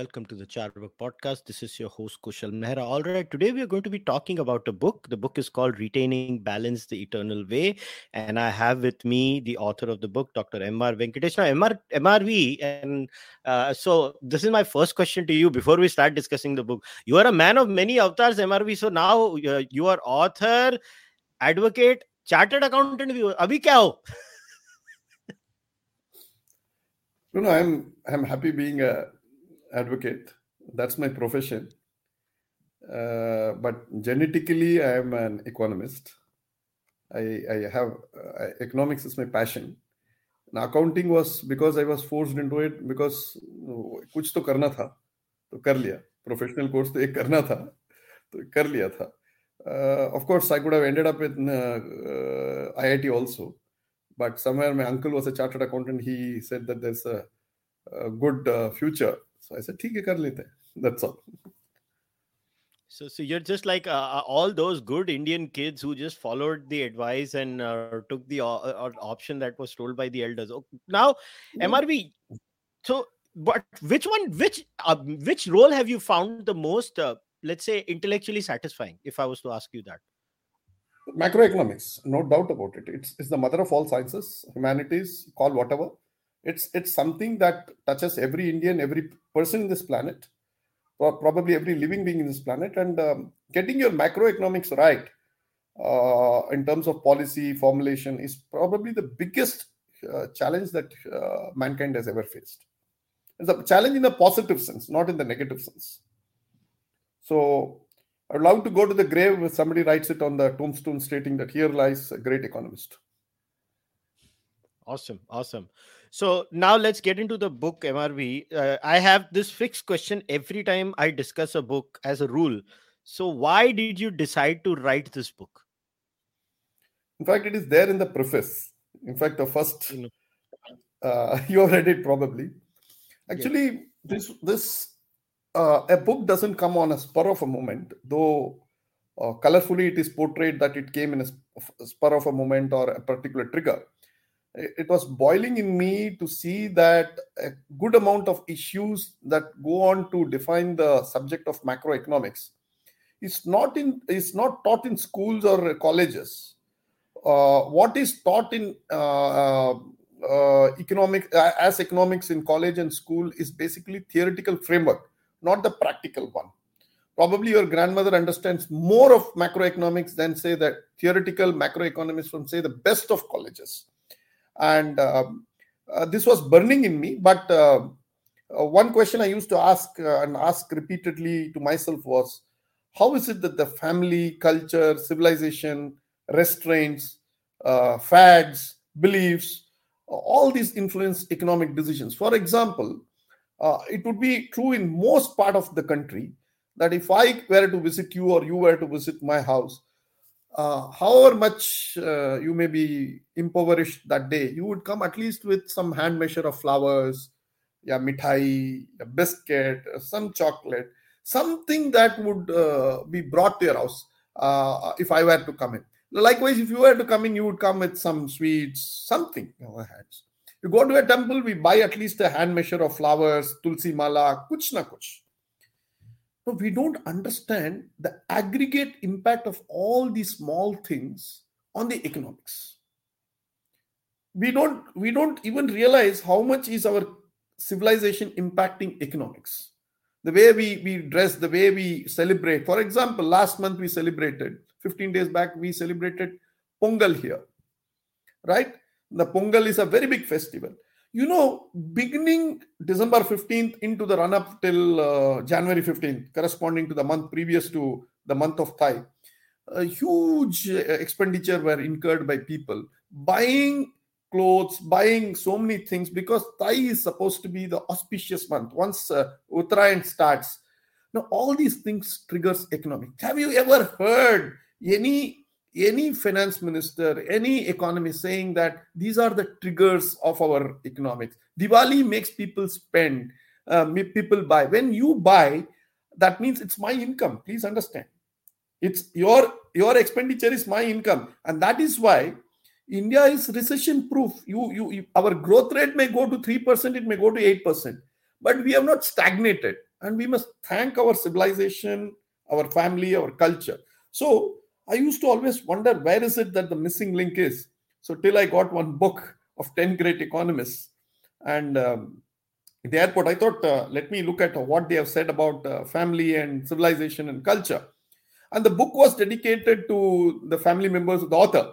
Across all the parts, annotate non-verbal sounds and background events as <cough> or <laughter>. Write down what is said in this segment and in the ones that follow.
Welcome to the Charvak podcast. This is your host, Kushal Mehra. All right, today we are going to be talking about a book. The book is called Retaining Balance the Eternal Way. And I have with me the author of the book, Dr. M.R. Venkatesh. Now, MR, MRV, and uh, so this is my first question to you before we start discussing the book. You are a man of many avatars, MRV. So now uh, you are author, advocate, chartered accountant. Abhi kya ho? No, no, I'm I'm happy being a advocate. That's my profession. Uh, but genetically, I am an economist. I I have uh, economics is my passion. Now, accounting was because I was forced into it because कुछ तो करना था तो कर लिया professional course तो एक करना था तो कर लिया था of course I could have ended up in IIT also but somewhere my uncle was a chartered accountant. He said that there's a, a good uh, future. So I said, "ठीक है कर लेते That's all. So, so you're just like uh, uh, all those good Indian kids who just followed the advice and uh, took the uh, uh option that was told by the elders. Oh, now, MRV. So, but which one, which uh, which role have you found the most, let's say, intellectually satisfying? If I was to ask you that macroeconomics no doubt about it it's, it's the mother of all sciences humanities call whatever it's it's something that touches every indian every person in this planet or probably every living being in this planet and um, getting your macroeconomics right uh, in terms of policy formulation is probably the biggest uh, challenge that uh, mankind has ever faced it's a challenge in a positive sense not in the negative sense so I'd love to go to the grave if somebody writes it on the tombstone stating that here lies a great economist. Awesome, awesome. So now let's get into the book MRV. Uh, I have this fixed question every time I discuss a book as a rule. So why did you decide to write this book? In fact, it is there in the preface. In fact, the first uh, <laughs> you have read it probably. Actually, this this uh, a book doesn't come on a spur of a moment, though uh, colorfully it is portrayed that it came in a spur of a moment or a particular trigger. It was boiling in me to see that a good amount of issues that go on to define the subject of macroeconomics is not in is not taught in schools or colleges. Uh, what is taught in uh, uh, economic uh, as economics in college and school is basically theoretical framework not the practical one. Probably your grandmother understands more of macroeconomics than, say, the theoretical macroeconomists from, say, the best of colleges. And um, uh, this was burning in me. But uh, uh, one question I used to ask and ask repeatedly to myself was how is it that the family, culture, civilization, restraints, fads, beliefs, all these influence economic decisions? For example, uh, it would be true in most part of the country that if I were to visit you or you were to visit my house, uh, however much uh, you may be impoverished that day, you would come at least with some hand measure of flowers, yeah, mithai, a biscuit, some chocolate, something that would uh, be brought to your house uh, if I were to come in. Likewise, if you were to come in, you would come with some sweets, something in our hands. You go to a temple, we buy at least a hand measure of flowers, tulsi mala, kuch na kuch. We don't understand the aggregate impact of all these small things on the economics. We don't we don't even realize how much is our civilization impacting economics. The way we, we dress, the way we celebrate. For example, last month we celebrated, 15 days back, we celebrated Pongal here. Right? The Pongal is a very big festival. You know, beginning December 15th into the run up till uh, January 15th, corresponding to the month previous to the month of Thai, a huge uh, expenditure were incurred by people buying clothes, buying so many things because Thai is supposed to be the auspicious month. Once uh, Uttarayan starts, now all these things triggers economic. Have you ever heard any any finance minister, any economist saying that these are the triggers of our economics. Diwali makes people spend, uh, people buy. When you buy, that means it's my income. Please understand. It's your your expenditure is my income, and that is why India is recession proof. You, you, you our growth rate may go to three percent, it may go to eight percent, but we have not stagnated and we must thank our civilization our family our culture so i used to always wonder where is it that the missing link is. So till i got one book of 10 great economists. And um, the airport i thought uh, let me look at what they have said about uh, family and civilization and culture. And the book was dedicated to the family members of the author.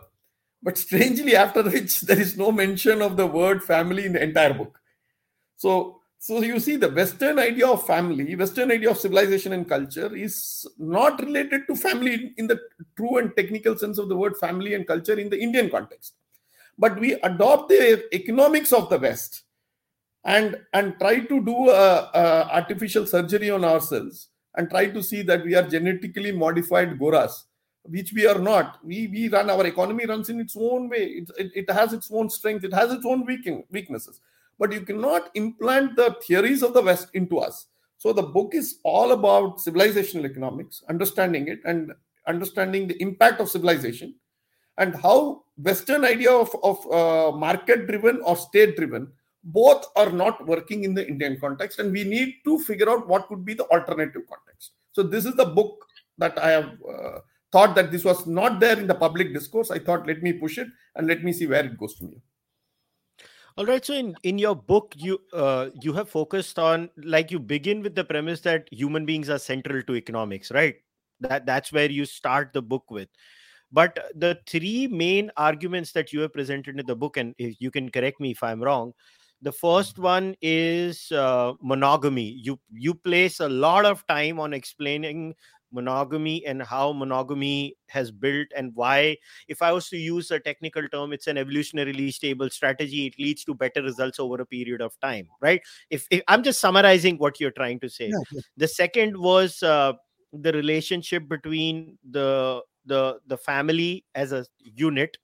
But strangely after which <laughs> there is no mention of the word family in the entire book. So so you see the western idea of family western idea of civilization and culture is not related to family in the true and technical sense of the word family and culture in the indian context. But we adopt the economics of the west and and try to do a, a artificial surgery on ourselves and try to see that we are genetically modified goras which we are not. We we run our economy runs in its own way. It, it, it has its own strength. It has its own weaknesses. But you cannot implant the theories of the west into us. So the book is all about civilizational economics understanding it and understanding the impact of civilization and how western idea of, of uh, market driven or state driven both are not working in the indian context and we need to figure out what could be the alternative context. So this is the book that i have uh, thought that this was not there in the public discourse. I thought let me push it and let me see where it goes from here. All right. So in in your book you uh, you have focused on like you begin with the premise that human beings are central to economics right that that's where you start the book with. But the three main arguments that you have presented in the book and if you can correct me if i'm wrong the first one is uh, monogamy. You you place a lot of time on explaining monogamy and how monogamy has built and why if i was to use a technical term it's an evolutionarily stable strategy. It leads to better results over a period of time right? If, if i'm just summarizing what you're trying to say. Yeah. the second was uh, the relationship between the the the family as a unit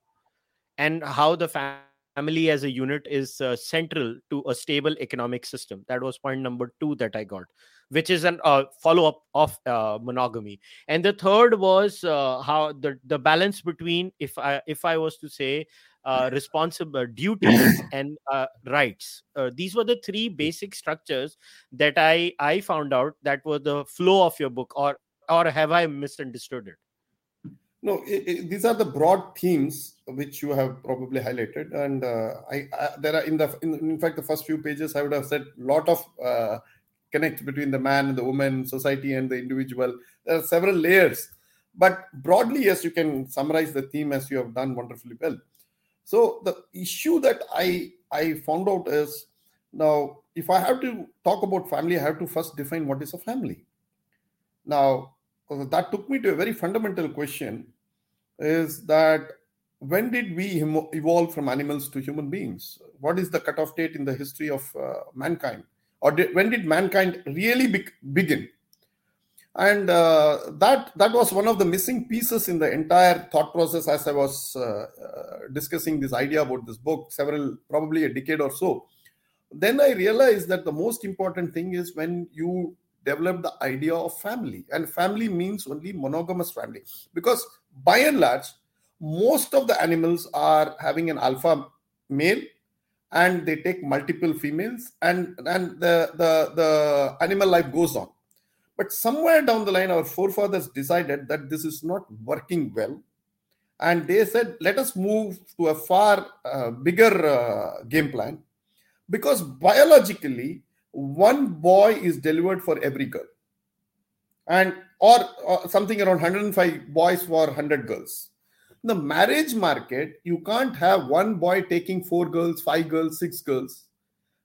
and how the family as a unit is uh, central to a stable economic system. That was point number 2 that i got which is an uh, follow up of uh, monogamy. And the third was uh, how the the balance between if i if i was to say uh, <laughs> responsible duties and uh, rights uh, these were the three basic structures that i i found out that were the flow of your book or or have i misunderstood it no, it, it, these are the broad themes which you have probably highlighted, and uh, I, I, there are in the in, in, fact the first few pages I would have said a lot of uh, connect between the man and the woman, society and the individual. There are several layers, but broadly, yes, you can summarize the theme as you have done wonderfully well. So the issue that I I found out is now if I have to talk about family, I have to first define what is a family. Now that took me to a very fundamental question is that when did we evolve from animals to human beings? What is the cutoff date in the history of uh, mankind? Or did, when did mankind really be- begin? And uh, that that was one of the missing pieces in the entire thought process as I was uh, uh discussing this idea about this book, several probably a decade or so. Then I realized that the most important thing is when you develop the idea of family, and family means only monogamous family. Because by and large, most of the animals are having an alpha male and they take multiple females and and the the, the animal life goes on but somewhere down the line our forefathers decided that this is not working well. And they said let us move to a far uh, bigger uh, game plan. Because biologically one boy is delivered for every girl. And or, or something around 105 boys for 100 girls. The marriage market you can't have one boy taking four girls five girls six girls.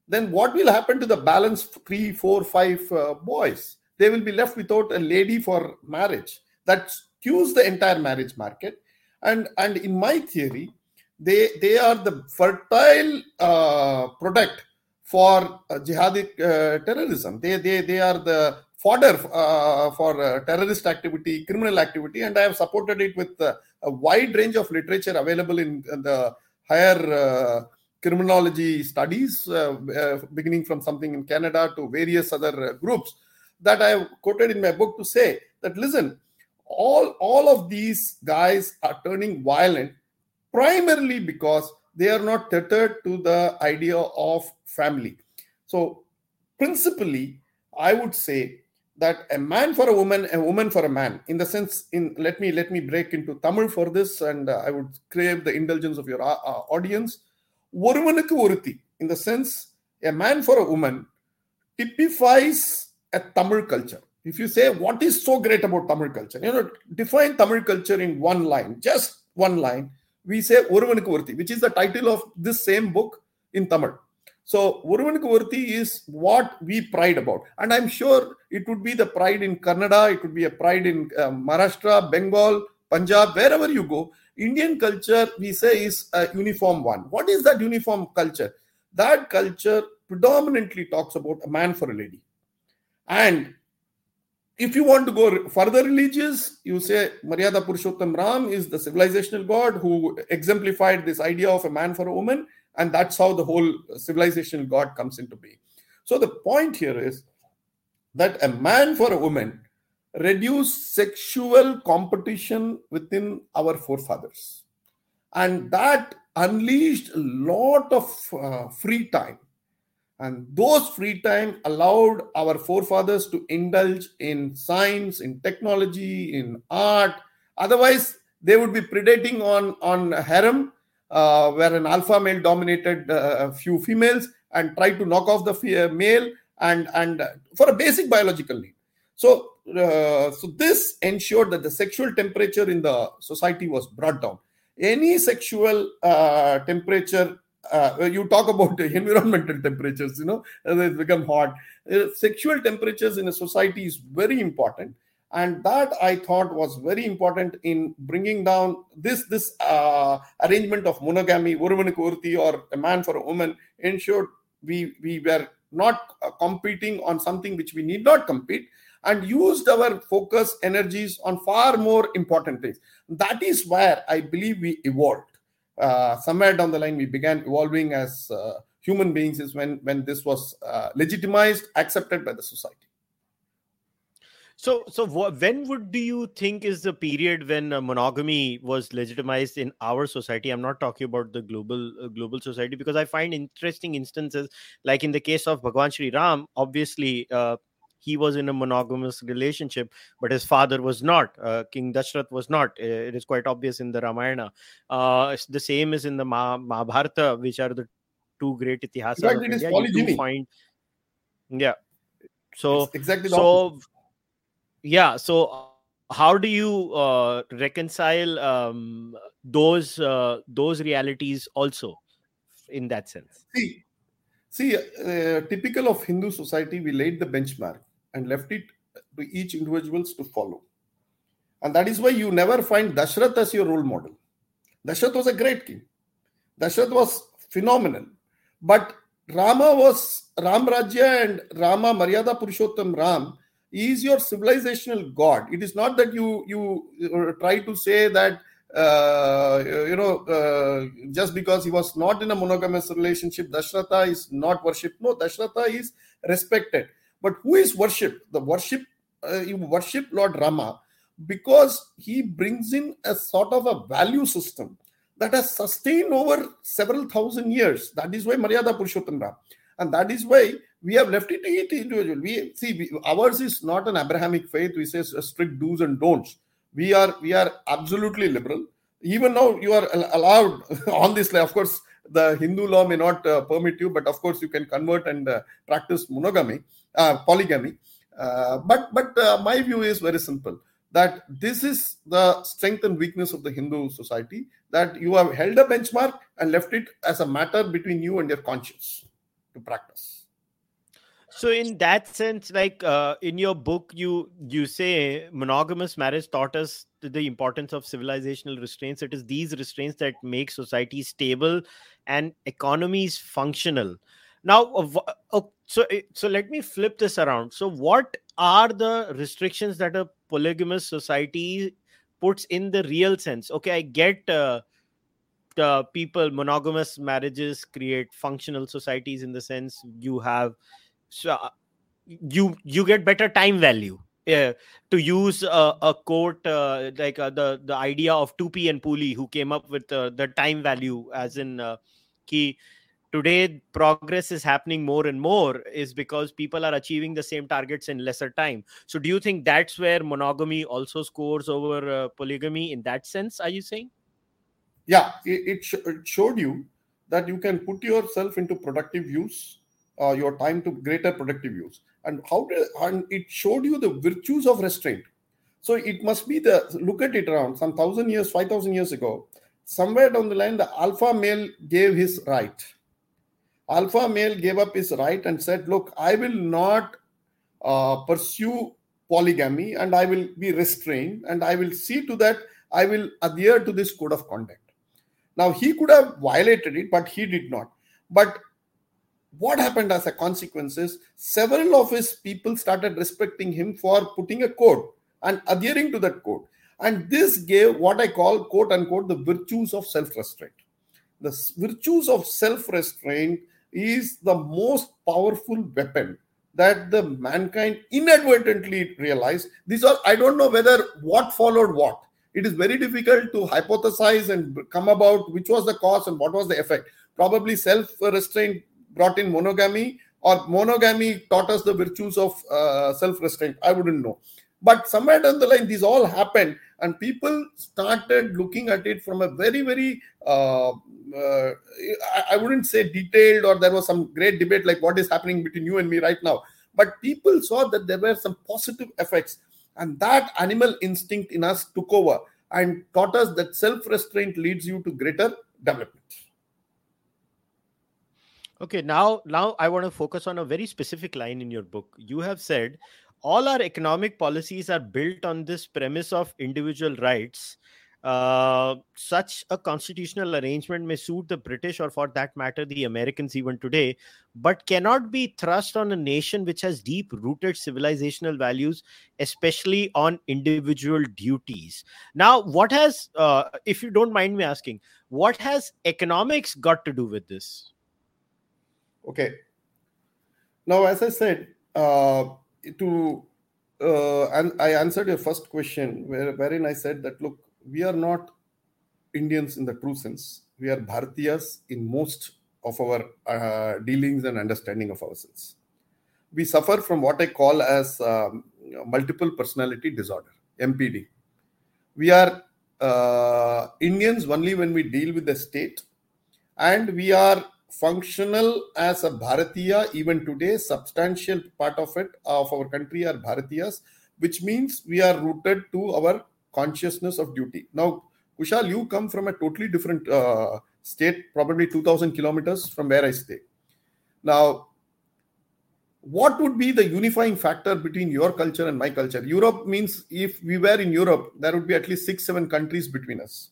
Then what will happen to the balance three four five uh, boys they will be left without a lady for marriage. That skews the entire marriage market. And and in my theory they they are the fertile uh, product for uh, jihadi uh, terrorism. They they they are the fodder uh, for uh, terrorist activity, criminal activity, and I have supported it with uh, a wide range of literature available in, the higher uh, criminology studies, uh, beginning from something in Canada to various other groups that I have quoted in my book to say that listen, all all of these guys are turning violent primarily because they are not tethered to the idea of family. So principally, I would say that a man for a woman, a woman for a man, in the sense, in let me let me break into Tamil for this, and uh, I would crave the indulgence of your uh, uh audience. ஒருவனுக்கு ஒருத்தி in the sense a man for a woman typifies at Tamil culture. If you say, what is so great about Tamil culture? You know, define Tamil culture in one line, just one line. We say Oruvanukku which is the title of this same book in Tamil. So Oruvanukku is what we pride about. And I'm sure it would be the pride in Kannada, it would be a pride in uh, Maharashtra, Bengal, Punjab, wherever you go. Indian culture, we say, is a uniform one. What is that uniform culture? That culture predominantly talks about a man for a lady and if you want to go further religious, you say Maryada Purushottam Ram is the civilizational god who exemplified this idea of a man for a woman. And that's how the whole civilizational god comes into being. So the point here is that a man for a woman reduced sexual competition within our forefathers. And that unleashed a lot of uh, free time. And those free time allowed our forefathers to indulge in science, in technology, in art. Otherwise, they would be predating on, on harem uh, where an alpha male dominated uh, a few females and tried to knock off the uh, male and and for a basic biological need so uh, so this ensured that the sexual temperature in the society was brought down any sexual uh, temperature uh, you talk about <laughs> environmental temperatures you know it's become hot. Sexual temperatures in a society is very important. And that i thought was very important in bringing down this this uh, arrangement of monogamy or a man for a woman ensured we we were not uh, competing on something which we need not compete and used our focus energies on far more important things. That is where i believe we evolved. uh, somewhere down the line we began evolving as uh, human beings is when when this was uh, legitimized accepted by the society so, so when would do you think is the period when uh, monogamy was legitimized in our society? I'm not talking about the global uh, global society because I find interesting instances, like in the case of Bhagwan Sri Ram. Obviously, uh, he was in a monogamous relationship, but his father was not. Uh, King Dashrath was not. It is quite obvious in the Ramayana. Uh, the same is in the Ma- Mahabharata, which are the two great itihasas. Exactly, it is polygyny. Find, yeah. So it's exactly so yeah so how do you uh, reconcile um, those uh, those realities also in that sense see see uh, typical of hindu society we laid the benchmark and left it to each individuals to follow. And that is why you never find dashrath as your role model. Dashrath was a great king. Dashrath was phenomenal. But rama was ram rajya and rama maryada purushottam ram is your civilizational god. It is not that you you uh, try to say that uh, you know uh, just because he was not in a monogamous relationship dashratha is not worshipped. No dashratha is respected but who is worshipped the worship uh, you worship lord rama because he brings in a sort of a value system that has sustained over several thousand years that is why maryada purushottam and that is why we have left it to each individual. We see we, ours is not an Abrahamic faith. We say strict do's and don'ts. We are we are absolutely liberal. Even now, you are allowed <laughs> on this. Of course, the Hindu law may not uh, permit you, but of course, you can convert and uh, practice monogamy, uh, polygamy. Uh, but but uh, my view is very simple that this is the strength and weakness of the Hindu society that you have held a benchmark and left it as a matter between you and your conscience to practice so in that sense like uh, in your book you you say monogamous marriage taught us the importance of civilizational restraints it is these restraints that make society stable and economies functional. Now uh, uh, so eh, so let me flip this around. So what are the restrictions that a polygamous society puts in the real sense? Okay i get uh, people monogamous marriages create functional societies in the sense you have so uh, you you get better time value yeah, to use a, a quote uh, like uh, the the idea of Tupy and Pooley who came up with uh, the time value as in uh, key today progress is happening more and more is because people are achieving the same targets in lesser time. So do you think that's where monogamy also scores over uh, polygamy in that sense are you saying? Yeah it, it, sh- it, showed you that you can put yourself into productive use uh, your time to greater productive use and how did, and it showed you the virtues of restraint. So it must be the look at it around some thousand years five thousand years ago. Somewhere down the line the alpha male gave his right. Alpha male gave up his right and said look i will not uh, pursue polygamy and i will be restrained and i will see to that i will adhere to this code of conduct. Now he could have violated it but he did not. But what happened as a consequence is several of his people started respecting him for putting a code and adhering to that code and this gave what i call quote unquote the virtues of self-restraint. The virtues of self-restraint is the most powerful weapon that the mankind inadvertently realized. These are i don't know whether what followed what. It is very difficult to hypothesize and come about which was the cause and what was the effect. Probably self restraint brought in monogamy or monogamy taught us the virtues of uh, self restraint i wouldn't know. But somewhere down the line these all happened and people started looking at it from a very very uh, uh, I, wouldn't say detailed or there was some great debate like what is happening between you and me right now. But people saw that there were some positive effects and that animal instinct in us took over and taught us that self-restraint leads you to greater development okay now now i want to focus on a very specific line in your book you have said all our economic policies are built on this premise of individual rights uh, such a constitutional arrangement may suit the British or, for that matter, the Americans even today, but cannot be thrust on a nation which has deep rooted civilizational values, especially on individual duties. Now, what has, uh, if you don't mind me asking, what has economics got to do with this? Okay. Now, as I said, uh, to uh, and I answered your first question, where, wherein I said that look, we are not Indians in the true sense. We are Bharatiyas in most of our uh, dealings and understanding of ourselves. We suffer from what I call as um, multiple personality disorder, MPD. We are uh, Indians only when we deal with the state, and we are functional as a Bharatiya even today. Substantial part of it of our country are Bharatiyas, which means we are rooted to our consciousness of duty. Now, Kushal, you come from a totally different uh, state, probably 2000 kilometers from where I stay. Now, what would be the unifying factor between your culture and my culture? Europe means if we were in Europe, there would be at least six, seven countries between us.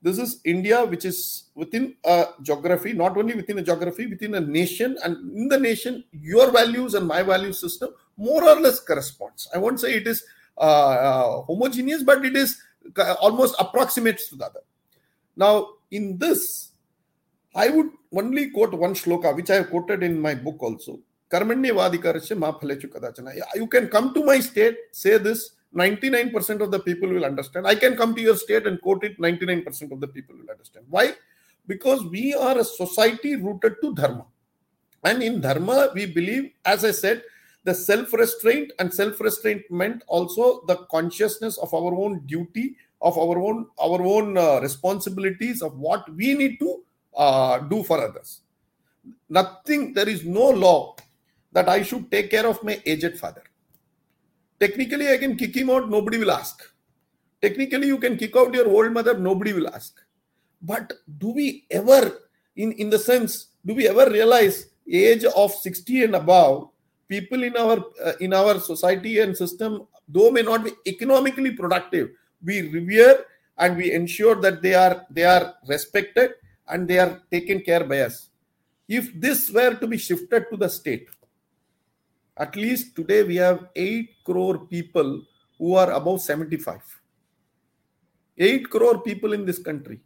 This is India, which is within a geography, not only within a geography, within a nation, and in the nation, your values and my value system more or less corresponds. I won't say it is uh, uh, homogeneous, but it is almost approximates to the other. Now, in this, I would only quote one shloka, which I have quoted in my book also. You can come to my state, say this, 99% of the people will understand. I can come to your state and quote it, 99% of the people will understand. Why? Because we are a society rooted to dharma. And in dharma, we believe, as I said, the self-restraint and self-restraint meant also the consciousness of our own duty of our own our own uh, responsibilities of what we need to uh, do for others nothing there is no law that i should take care of my aged father technically i can kick him out nobody will ask. Technically you can kick out your old mother nobody will ask. But do we ever in in the sense do we ever realize age of 60 and above people in our uh, in our society and system though may not be economically productive we revere and we ensure that they are they are respected and they are taken care by us. If this were to be shifted to the state at least today we have 8 crore people who are above 75 8 crore people in this country.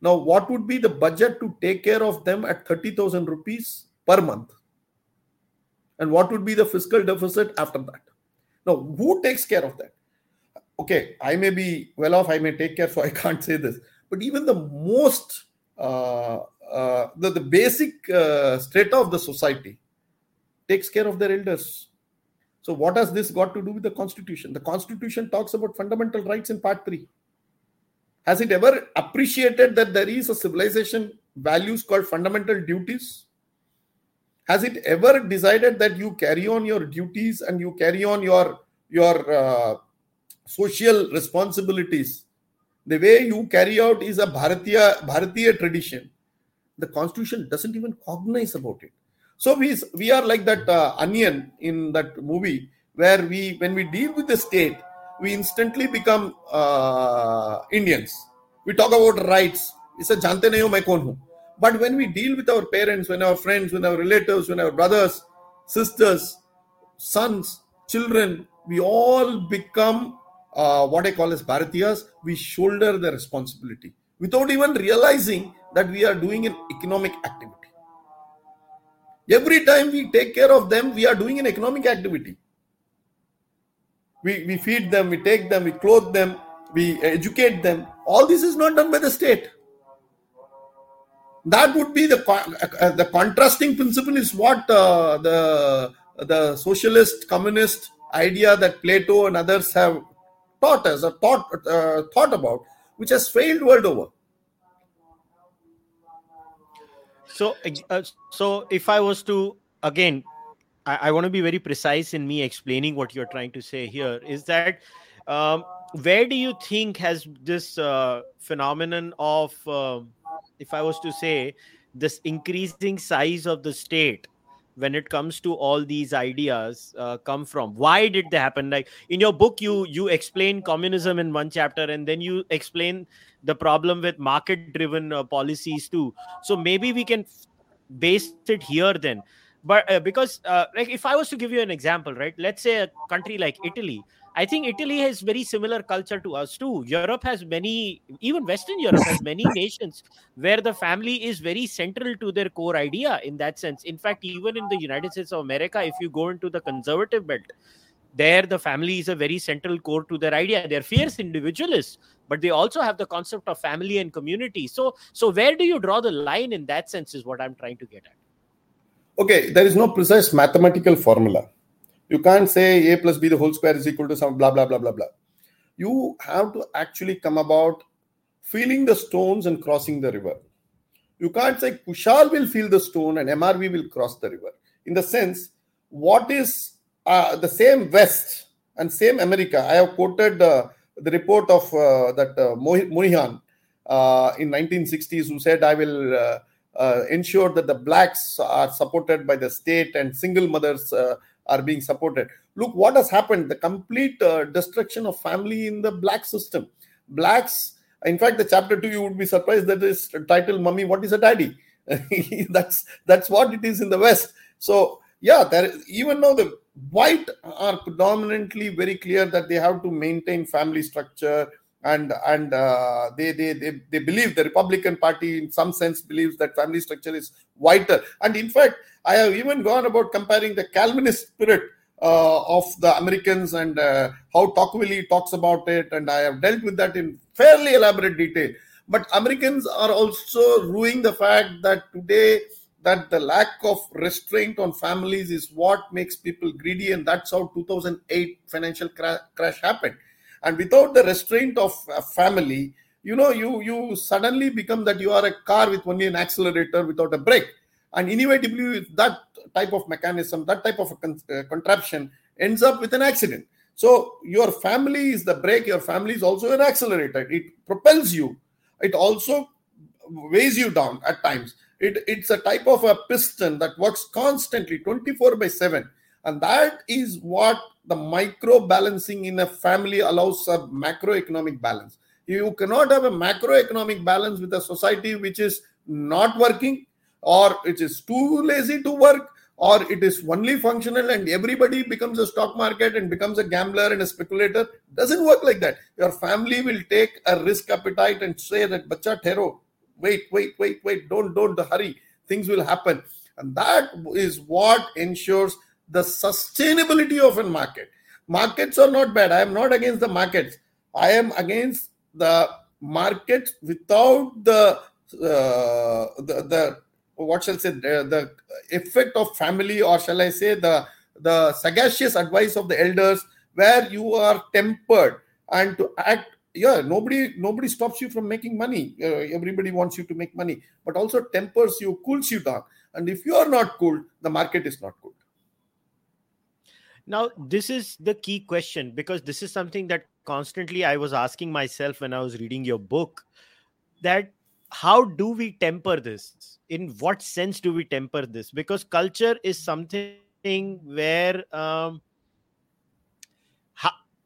Now what would be the budget to take care of them at 30000 rupees per month? And what would be the fiscal deficit after that? Now who takes care of that? Okay i may be well off i may take care so i <laughs> can't say this. But even the most uh, uh, the, the basic uh, strata of the society takes care of their elders. So, what has this got to do with the Constitution? The Constitution talks about fundamental rights in Part 3. Has it ever appreciated that there is a civilization values called fundamental duties? Has it ever decided that you carry on your duties and you carry on your your uh, social responsibilities the way you carry out is a Bharatiya, Bharatiya tradition. The constitution doesn't even cognize about it. So we, we are like that uh, onion in that movie where we, when we deal with the state, we instantly become uh, Indians. We talk about rights. It's a jante nahi mai kon. But when we deal with our parents, when our friends, when our relatives, when our brothers, sisters, sons, children, we all become uh, what I call as Bharatiyas, we shoulder the responsibility without even realizing that we are doing an economic activity. Every time we take care of them, we are doing an economic activity. We, we feed them, we take them, we clothe them, we educate them. All this is not done by the state. That would be the uh, the contrasting principle is what uh, the the socialist communist idea that Plato and others have taught us or thought uh, thought about, which has failed world over. So, uh, so if I was to again, I, I want to be very precise in me explaining what you're trying to say here. Is that um, where do you think has this uh, phenomenon of, uh, if I was to say, this increasing size of the state when it comes to all these ideas uh, come from? Why did they happen? Like in your book you you explain communism in one chapter and then you explain the problem with market driven uh, policies too. So maybe we can base it here then. But uh, because uh, like if i was to give you an example right? Let's say a country like italy I think Italy has very similar culture to us too. Europe has many, even Western Europe has many <laughs> nations where the family is very central to their core idea in that sense. In fact, even in the United States of America, if you go into the conservative belt, there the family is a very central core to their idea. They're fierce individualists, but they also have the concept of family and community. So, so where do you draw the line in that sense? Is what I'm trying to get at. Okay, there is no precise mathematical formula you can't say a plus b the whole square is equal to some blah blah blah blah blah. You have to actually come about feeling the stones and crossing the river. You can't say Kushal will feel the stone and MRV will cross the river. In the sense, what is uh, the same West and same America? I have quoted uh, the report of uh, that uh, Moynihan uh, in 1960s who said, "I will." Uh, uh, ensure that the blacks are supported by the state and single mothers are being supported. Look what has happened the complete uh, destruction of family in the black system. Blacks, in fact, the chapter two, you would be surprised that is titled Mummy, What is a Daddy? <laughs> that's that's what it is in the West. So, yeah, there is, even though the white are predominantly very clear that they have to maintain family structure and and uh, they, they they they believe the republican party in some sense believes that family structure is vital and in fact I have even gone about comparing the Calvinist spirit uh, of the Americans and uh, how Tocqueville talks about it, and I have dealt with that in fairly elaborate detail. But Americans are also ruining the fact that today that the lack of restraint on families is what makes people greedy, and that's how 2008 financial cra- crash happened. And without the restraint of a family, you know, you you suddenly become that you are a car with only an accelerator without a brake and inevitably, that type of mechanism, that type of con- uh, contraption ends up with an accident. So your family is the brake, your family is also an accelerator. It propels you. It also weighs you down at times. It, it's a type of a piston that works constantly 24 by 7. And that is what the micro balancing in a family allows a macroeconomic balance. You cannot have a macroeconomic balance with a society which is not working or it is too lazy to work or it is only functional and everybody becomes a stock market and becomes a gambler and a speculator. Doesn't work like that. Your family will take a risk appetite and say that bacha thero wait wait wait wait don't don't hurry. Things will happen. And that is what ensures the sustainability of a market. Markets are not bad. I am not against the markets. I am against the market without the uh, the, the what shall I say the, the effect of family or shall I say the the sagacious advice of the elders where you are tempered and to act yeah nobody nobody stops you from making money. Uh, everybody wants you to make money but also tempers you cools you down. And if you are not cool the market is not good now this is the key question because this is something that constantly i was asking myself when i was reading your book that how do we temper this? In what sense do we temper this? Because culture is something where um,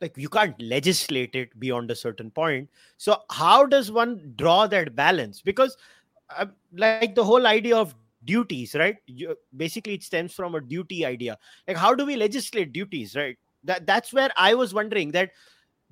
like you can't legislate it beyond a certain point. So how does one draw that balance? Because uh, like the whole idea of duties right you, basically it stems from a duty idea like how do we legislate duties right that that's where i was wondering that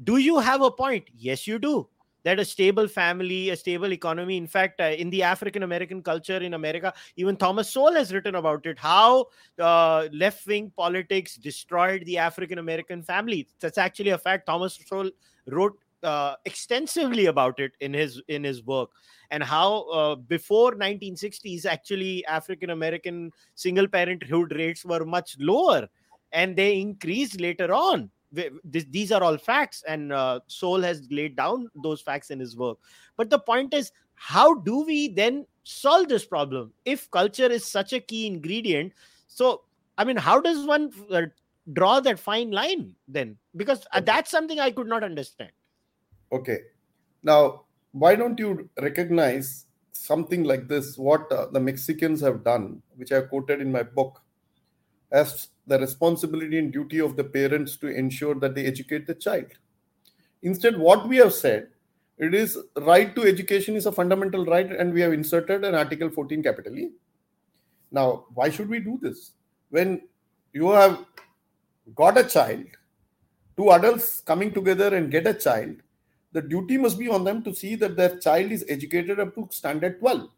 do you have a point yes you do that a stable family, a stable economy. In fact, uh, in the African American culture in America, even Thomas Sowell has written about it how uh, left wing politics destroyed the African American family. That's actually a fact. Thomas Sowell wrote uh, extensively about it in his in his work and how uh, before 1960s actually african american single parenthood rates were much lower and they increased later on. These are all facts and uh, Sowell has laid down those facts in his work. But the point is how do we then solve this problem if culture is such a key ingredient? So i mean how does one uh, draw that fine line then? Because uh, that's something i could not understand okay now why don't you recognize something like this what uh, the mexicans have done which i quoted in my book as the responsibility and duty of the parents to ensure that they educate the child. Instead, what we have said, it is right to education is a fundamental right, and we have inserted an Article 14 capital E. Now, why should we do this? When you have got a child, two adults coming together and get a child, the duty must be on them to see that their child is educated up to standard 12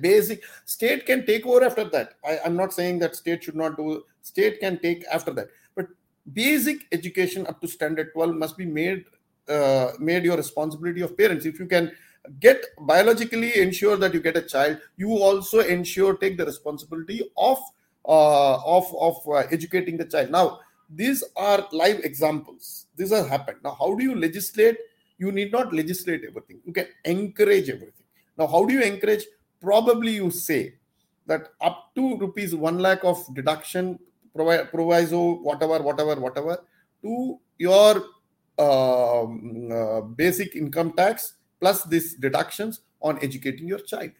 basic state can take over after that. I, i'm not saying that state should not do state can take after that. But basic education up to standard 12 must be made uh, made your responsibility of parents. If you can get biologically ensure that you get a child you also ensure take the responsibility of uh, of of uh, educating the child. Now these are live examples. These have happened. Now how do you legislate you need not legislate everything you can encourage everything now, how do you encourage? Probably you say that up to rupees 1 lakh of deduction, proviso, whatever, whatever, whatever, to your um, uh, basic income tax plus these deductions on educating your child.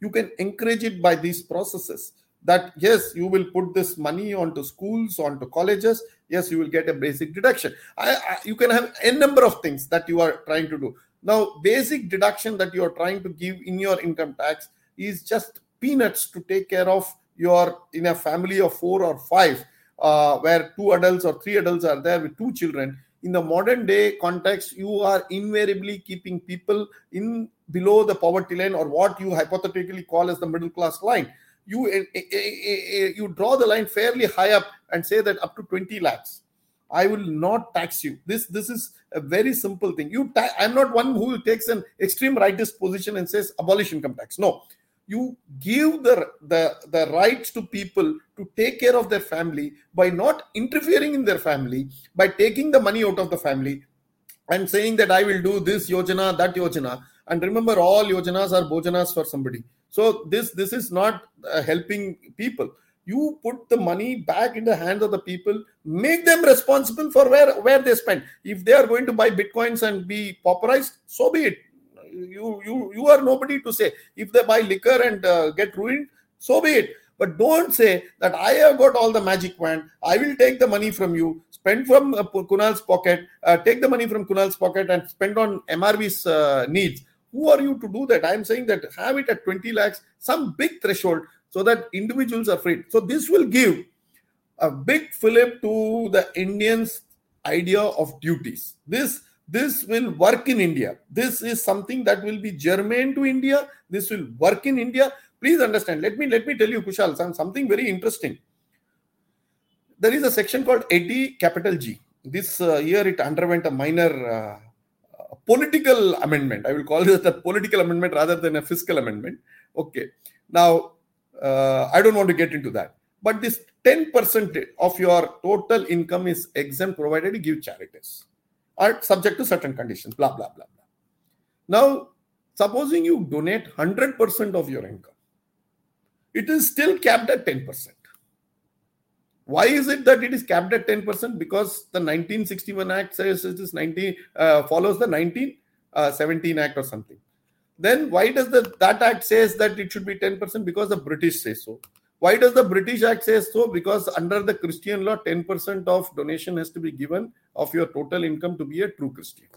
You can encourage it by these processes that yes you will put this money onto schools onto colleges yes you will get a basic deduction I, I, you can have a number of things that you are trying to do now, basic deduction that you are trying to give in your income tax is just peanuts to take care of your in a family of four or five, uh, where two adults or three adults are there with two children. In the modern day context, you are invariably keeping people in below the poverty line or what you hypothetically call as the middle class line. You eh, eh, eh, you draw the line fairly high up and say that up to 20 lakhs I will not tax you. This this is a very simple thing. You, ta- I'm not one who takes an extreme rightist position and says abolish income tax. No, you give the the the rights to people to take care of their family by not interfering in their family, by taking the money out of the family, and saying that I will do this yojana, that yojana. And remember, all yojanas are bojanas for somebody. So this this is not uh, helping people. You put the money back in the hands of the people make them responsible for where where they spend. If they are going to buy bitcoins and be pauperized so be it. You you you are nobody to say. If they buy liquor and uh, get ruined so be it. But don't say that i have got all the magic wand i will take the money from you spend from uh, kunal's pocket uh, take the money from kunal's pocket and spend on mrv's uh, needs who are you to do that i'm saying that have it at 20 lakhs some big threshold so that individuals are freed. So this will give a big fillip to the Indians' idea of duties. This this will work in India. This is something that will be germane to India. This will work in India. Please understand. Let me let me tell you, Kushal, something very interesting. There is a section called 80 capital G. This uh, year it underwent a minor uh, political amendment. I will call it a political amendment rather than a fiscal amendment. Okay. Now, uh, I don't want to get into that. But this 10% of your total income is exempt provided you give charities are subject to certain conditions, blah, blah, blah, blah. Now, supposing you donate 100% of your income, it is still capped at 10%. Why is it that it is capped at 10%? Because the 1961 Act says it is 19 uh, follows the 1917 uh, Act or something. Then why does the that act says that it should be 10%? Because the British say so. Why does the British Act say so? Because under the Christian law, 10% of donation has to be given of your total income to be a true Christian.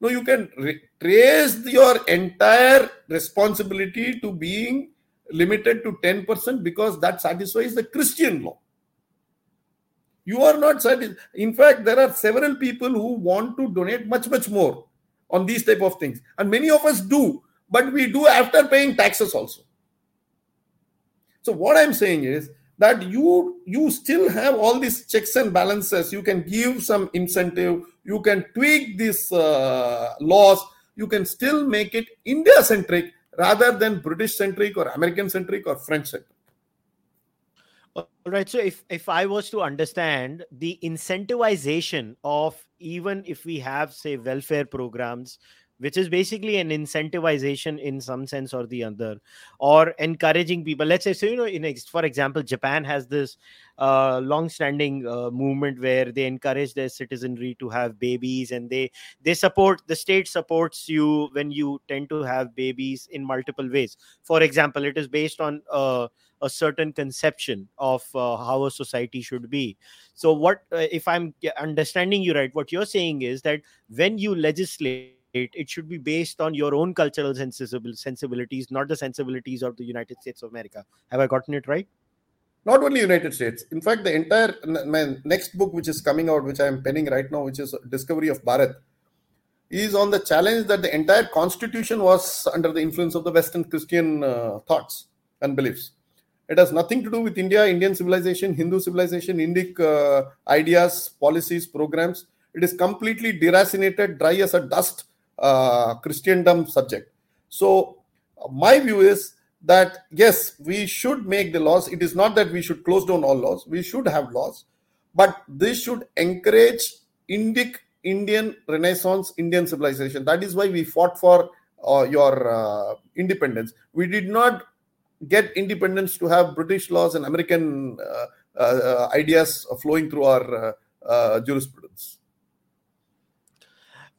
No, you can re- trace your entire responsibility to being limited to 10% because that satisfies the Christian law. You are not satisfied. In fact, there are several people who want to donate much, much more on these type of things. And many of us do, but we do after paying taxes also. So what I'm saying is that you you still have all these checks and balances. You can give some incentive. You can tweak these uh, laws. You can still make it India centric rather than British centric or American centric or French centric. All right. So if if I was to understand the incentivization of even if we have say welfare programs which is basically an incentivization in some sense or the other or encouraging people let's say so you know in for example japan has this uh, long standing uh, movement where they encourage their citizenry to have babies and they they support the state supports you when you tend to have babies in multiple ways for example it is based on uh, a certain conception of uh, how a society should be so what uh, if i'm understanding you right what you're saying is that when you legislate it should be based on your own cultural sensibilities, not the sensibilities of the United States of America. Have I gotten it right? Not only United States. In fact, the entire my next book, which is coming out, which I am penning right now, which is Discovery of Bharat, is on the challenge that the entire constitution was under the influence of the Western Christian uh, thoughts and beliefs. It has nothing to do with India, Indian civilization, Hindu civilization, Indic uh, ideas, policies, programs. It is completely deracinated, dry as a dust uh, Christendom subject. So, my view is that yes, we should make the laws. It is not that we should close down all laws. We should have laws, but this should encourage Indic Indian Renaissance, Indian civilization. That is why we fought for uh, your uh, independence. We did not get independence to have British laws and American uh, uh ideas flowing through our uh, jurisprudence.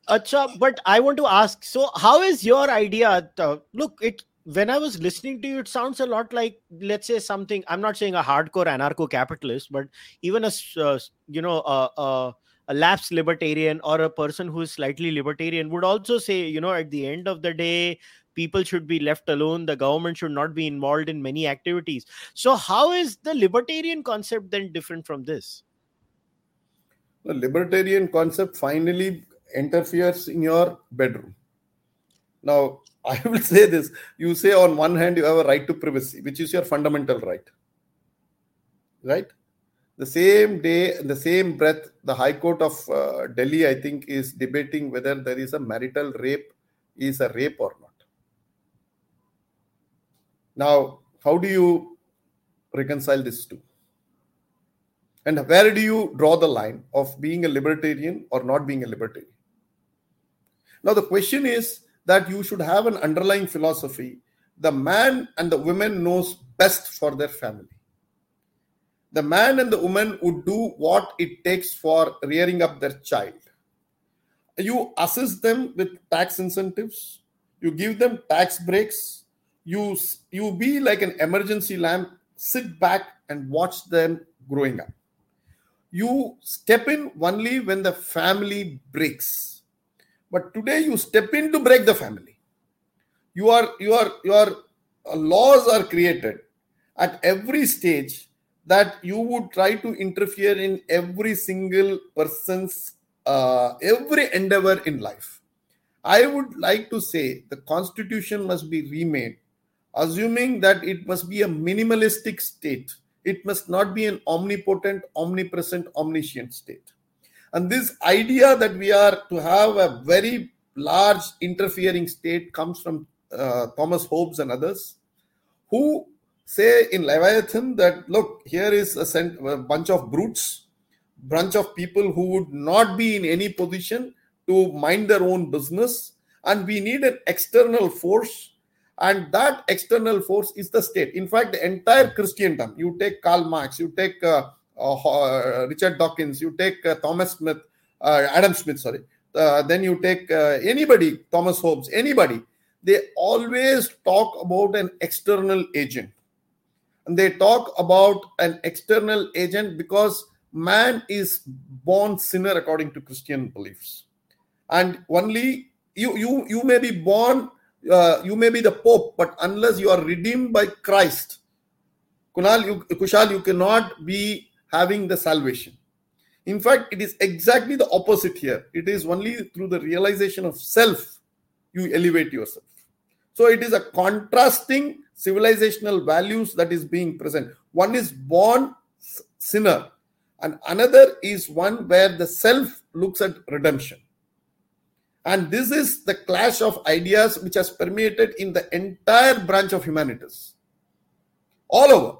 Acha, but I want to ask. So, how is your idea? Look, it when I was listening to you, it sounds a lot like, let's say, something. I'm not saying a hardcore anarcho-capitalist, but even a uh, you know a, a, a lapsed libertarian or a person who is slightly libertarian would also say, you know, at the end of the day, people should be left alone. The government should not be involved in many activities. So, how is the libertarian concept then different from this? The libertarian concept finally interferes in your bedroom. Now, <laughs> I will say this you say, on one hand, you have a right to privacy, which is your fundamental right. Right? The same day, the same breath, the High Court of uh, Delhi, I think, is debating whether there is a marital rape is a rape or not. Now, how do you reconcile these two? And where do you draw the line of being a libertarian or not being a libertarian? Now, the question is that you should have an underlying philosophy. The man and the woman knows best for their family. The man and the woman would do what it takes for rearing up their child. You assist them with tax incentives. You give them tax breaks. You, you be like an emergency lamp, sit back and watch them growing up. You step in only when the family breaks but today you step in to break the family. You are your your uh, laws are created at every stage that you would try to interfere in every single person's uh, every endeavor in life. I would like to say the constitution must be remade, assuming that it must be a minimalistic state. It must not be an omnipotent, omnipresent, omniscient state. And this idea that we are to have a very large interfering state comes from uh, Thomas Hobbes and others, who say in Leviathan that look, here is a, cent- a bunch of brutes, bunch of people who would not be in any position to mind their own business, and we need an external force. And that external force is the state. In fact, the entire Christendom, you take Karl Marx, you take uh, uh, Richard Dawkins, you take uh, Thomas Smith, uh, Adam Smith, sorry, uh, then you take uh, anybody, Thomas Hobbes, anybody, they always talk about an external agent. And they talk about an external agent because man is born sinner according to Christian beliefs. And only you you you may be born, uh, you may be the Pope, but unless you are redeemed by Christ, Kunal, you, Kushal, you cannot be having the salvation. In fact, it is exactly the opposite here. It is only through the realization of self you elevate yourself. So it is a contrasting civilizational values that is being present. One is born sinner, and another is one where the self looks at redemption. And this is the clash of ideas which has permeated in the entire branch of humanities, all over.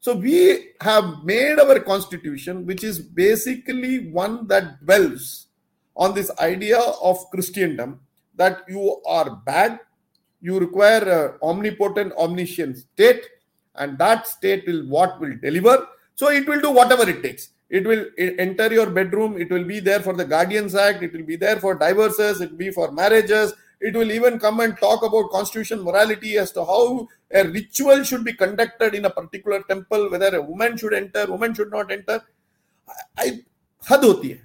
So we have made our constitution, which is basically one that dwells on this idea of Christendom that you are bad, you require a omnipotent, omniscient state, and that state will what will deliver. So it will do whatever it takes. It will enter your bedroom. It will be there for the Guardians Act. It will be there for divorces. It will be for marriages. It will even come and talk about constitution morality as to how a ritual should be conducted in a particular temple, whether a woman should enter, woman should not enter. I, had hoti hai.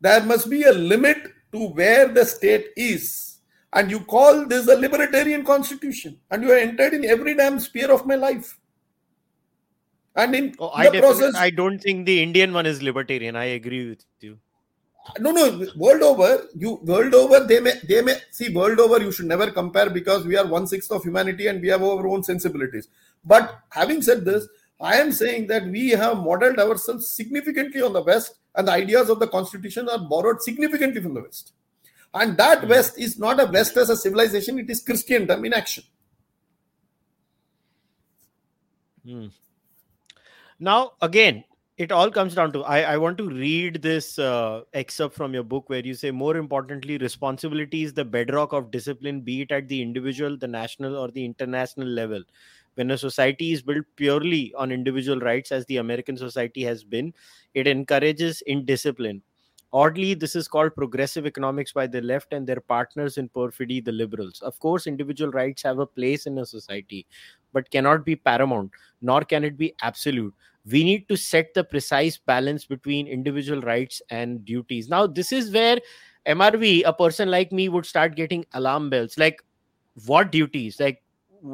There must be a limit to where the state is. And you call this a libertarian constitution. And you are entered in every damn sphere of my life. And in oh, I the process, I don't think the Indian one is libertarian. I agree with you no no world over you world over they may they may see world over you should never compare because we are one sixth of humanity and we have our own sensibilities but having said this i am saying that we have modeled ourselves significantly on the west and the ideas of the constitution are borrowed significantly from the west and that mm. west is not a west as a civilization it is christendom in action mm. Now again it all comes down to I, I want to read this uh, excerpt from your book where you say more importantly responsibility is the bedrock of discipline be it at the individual the national or the international level. When a society is built purely on individual rights as the american society has been it encourages indiscipline. Oddly this is called progressive economics by the left and their partners in perfidy the liberals. Of course individual rights have a place in a society but cannot be paramount nor can it be absolute. We need to set the precise balance between individual rights and duties. Now this is where mrv a person like me would start getting alarm bells. Like what duties? Like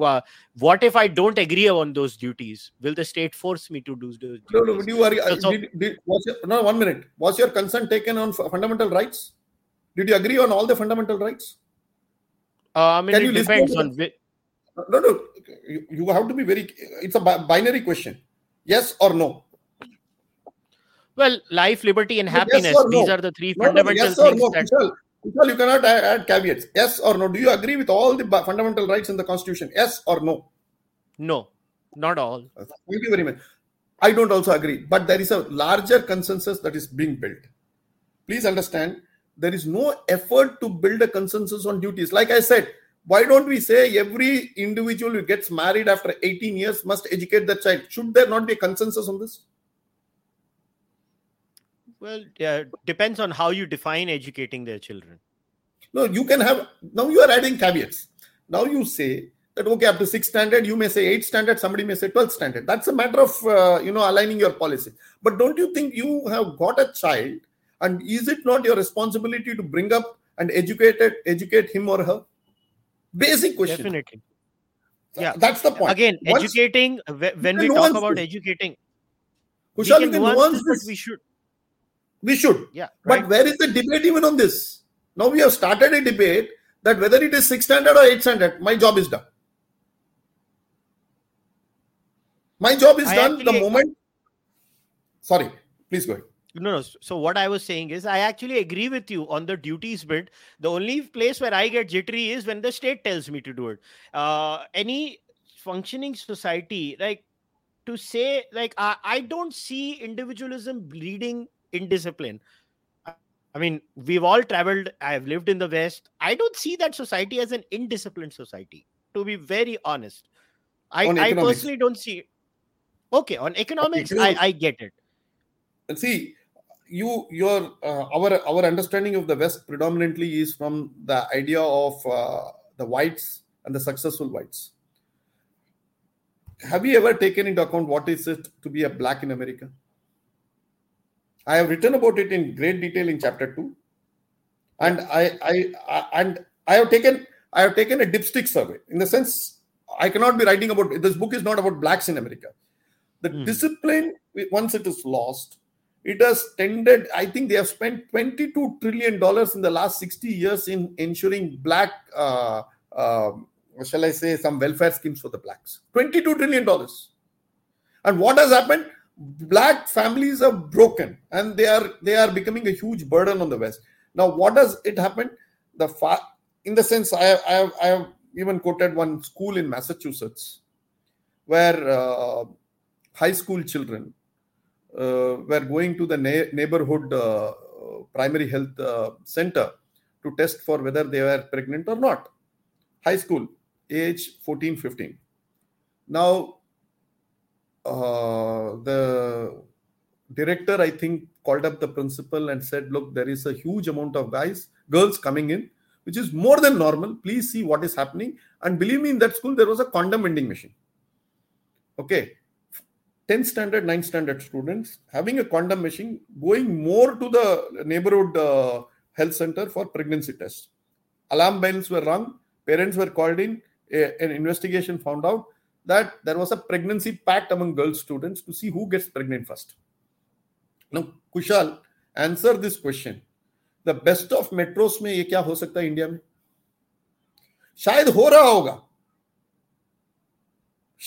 uh, what if i don't agree on those duties? Will the state force me to do those duties? no no would you are so, did, did, was your, no one minute. Was your consent taken on fundamental rights? Did you agree on all the fundamental rights? Uh, i mean Can it depends on no no you, you have to be very it's a binary question Yes or no? Well, life, liberty, and happiness. Yes These no? are the three no, fundamental no, yes things. No, that... Kushal, Kushal, you cannot add, add caveats. Yes or no? Do you agree with all the fundamental rights in the Constitution? Yes or no? No, not all. Thank you very much. I don't also agree, but there is a larger consensus that is being built. Please understand, there is no effort to build a consensus on duties. Like I said, why don't we say every individual who gets married after 18 years must educate the child? Should there not be a consensus on this? Well yeah depends on how you define educating their children. No you can have now you are adding caveats. Now you say that okay up to sixth standard you may say eighth standard somebody may say 12th standard. That's a matter of uh, you know aligning your policy. But don't you think you have got a child and is it not your responsibility to bring up and educate it, educate him or her Basic question. Definitely. Yeah, that's the point. Again, Once, educating. When we talk about this. educating, Kushal, we can nuance this, we should. We should. Yeah. Right. But where is the debate even on this? Now we have started a debate that whether it is six standard or eight standard, my job is done. My job is I done the moment. Sorry, please go ahead. No, no. So what I was saying is, I actually agree with you on the duties bit. The only place where I get jittery is when the state tells me to do it. Uh, any functioning society, like to say, like I, I don't see individualism bleeding indiscipline. I mean, we've all traveled. I've lived in the West. I don't see that society as an indisciplined society. To be very honest, I, I personally don't see. It. Okay, on economics, I, I get it. And see, you your uh, our our understanding of the west predominantly is from the idea of uh, the whites and the successful whites. Have you ever taken into account what is it to be a black in america? I have written about it in great detail in chapter 2 and I, I, I and i have taken i have taken a dipstick survey in the sense i cannot be writing about this book is not about blacks in america. The hmm. discipline once it is lost it has tended i think they have spent 22 trillion dollars in the last 60 years in ensuring black uh, uh, shall i say some welfare schemes for the blacks. 22 trillion dollars. And what has happened? Black families are broken and they are they are becoming a huge burden on the west. Now what does it happen the far in the sense i have, I have, I have even quoted one school in massachusetts where uh, high school children were going to the na- neighborhood uh, primary health uh, center to test for whether they were pregnant or not. High school, age 14, 15. Now, uh, the director, I think, called up the principal and said, Look, there is a huge amount of guys, girls coming in, which is more than normal. Please see what is happening. And believe me, in that school, there was a condom vending machine. Okay. 10 standard 9 standard students having a condom machine going more to the neighborhood uh, health center for pregnancy tests alarm bells were rung parents were called in a, an investigation found out that there was a pregnancy pact among girl students to see who gets pregnant first now kushal answer this question the best of metros में ये क्या हो सकता है India में शायद हो रहा होगा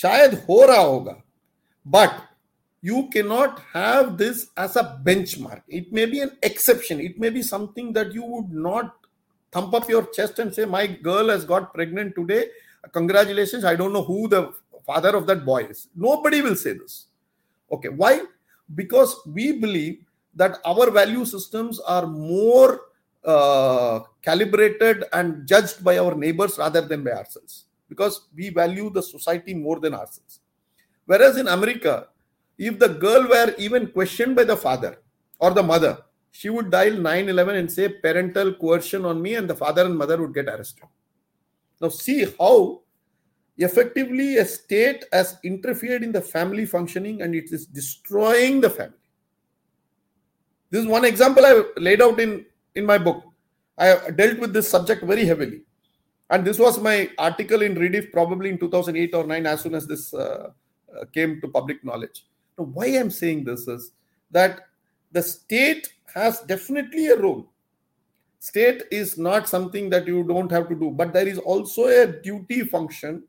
शायद हो रहा होगा but you cannot have this as a benchmark. It may be an exception. It may be something that you would not thump up your chest and say, My girl has got pregnant today. Congratulations. I don't know who the father of that boy is. Nobody will say this. Okay. Why? Because we believe that our value systems are more uh, calibrated and judged by our neighbors rather than by ourselves because we value the society more than ourselves Whereas in America, if the girl were even questioned by the father or the mother, she would dial 911 and say parental coercion on me, and the father and mother would get arrested. Now, see how effectively a state has interfered in the family functioning and it is destroying the family. This is one example I laid out in, in my book. I dealt with this subject very heavily. And this was my article in Rediff probably in 2008 or 9 as soon as this uh, Uh, came to public knowledge. Now, why I'm saying this is that the state has definitely a role. State is not something that you don't have to do, but there is also a duty function,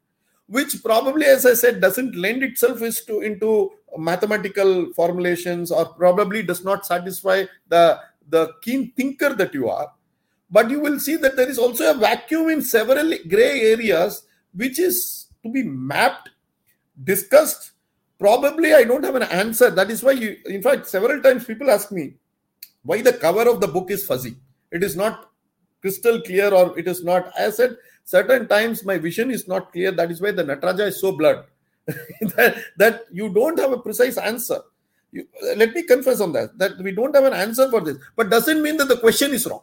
which probably, as I said, doesn't lend itself to, into mathematical formulations or probably does not satisfy the, the keen thinker that you are. But you will see that there is also a vacuum in several gray areas, which is to be mapped discussed probably i don't have an answer. That is why you in fact several times people ask me why the cover of the book is fuzzy. It is not crystal clear or it is not i said certain times my vision is not clear. That is why the nataraja is so blurred. <laughs> That, that you don't have a precise answer. You, let me confess on that that we don't have an answer for this. But doesn't mean that the question is wrong.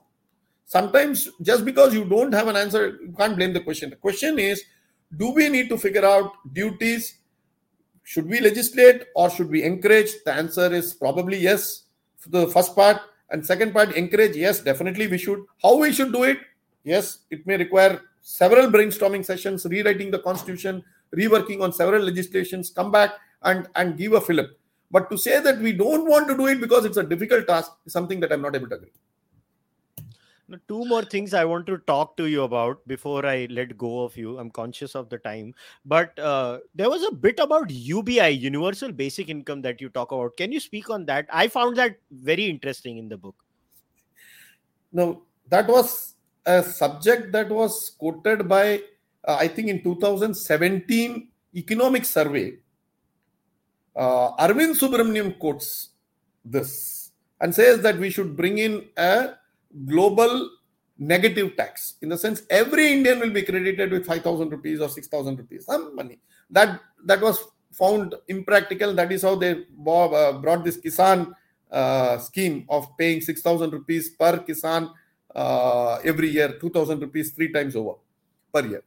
Sometimes just because you don't have an answer you can't blame the question. The question is do we need to figure out duties should we legislate or should we encourage? The answer is probably yes for the first part. And second part, encourage. Yes, definitely we should. How we should do it? Yes, it may require several brainstorming sessions, rewriting the constitution, reworking on several legislations, come back and, and give a fillip. But to say that we don't want to do it because it's a difficult task is something that I'm not able to agree. Two more things I want to talk to you about before I let go of you. I'm conscious of the time, but uh, there was a bit about UBI, Universal Basic Income, that you talk about. Can you speak on that? I found that very interesting in the book. No, that was a subject that was quoted by, uh, I think, in 2017 Economic Survey. Uh, Arvind Subramanian quotes this and says that we should bring in a global negative tax. In the sense every indian will be credited with 5000 rupees or 6000 rupees some money. That that was found impractical. That is how they uh, brought this kisan uh, scheme of paying 6000 rupees per kisan uh, every year 2000 rupees three times over per year.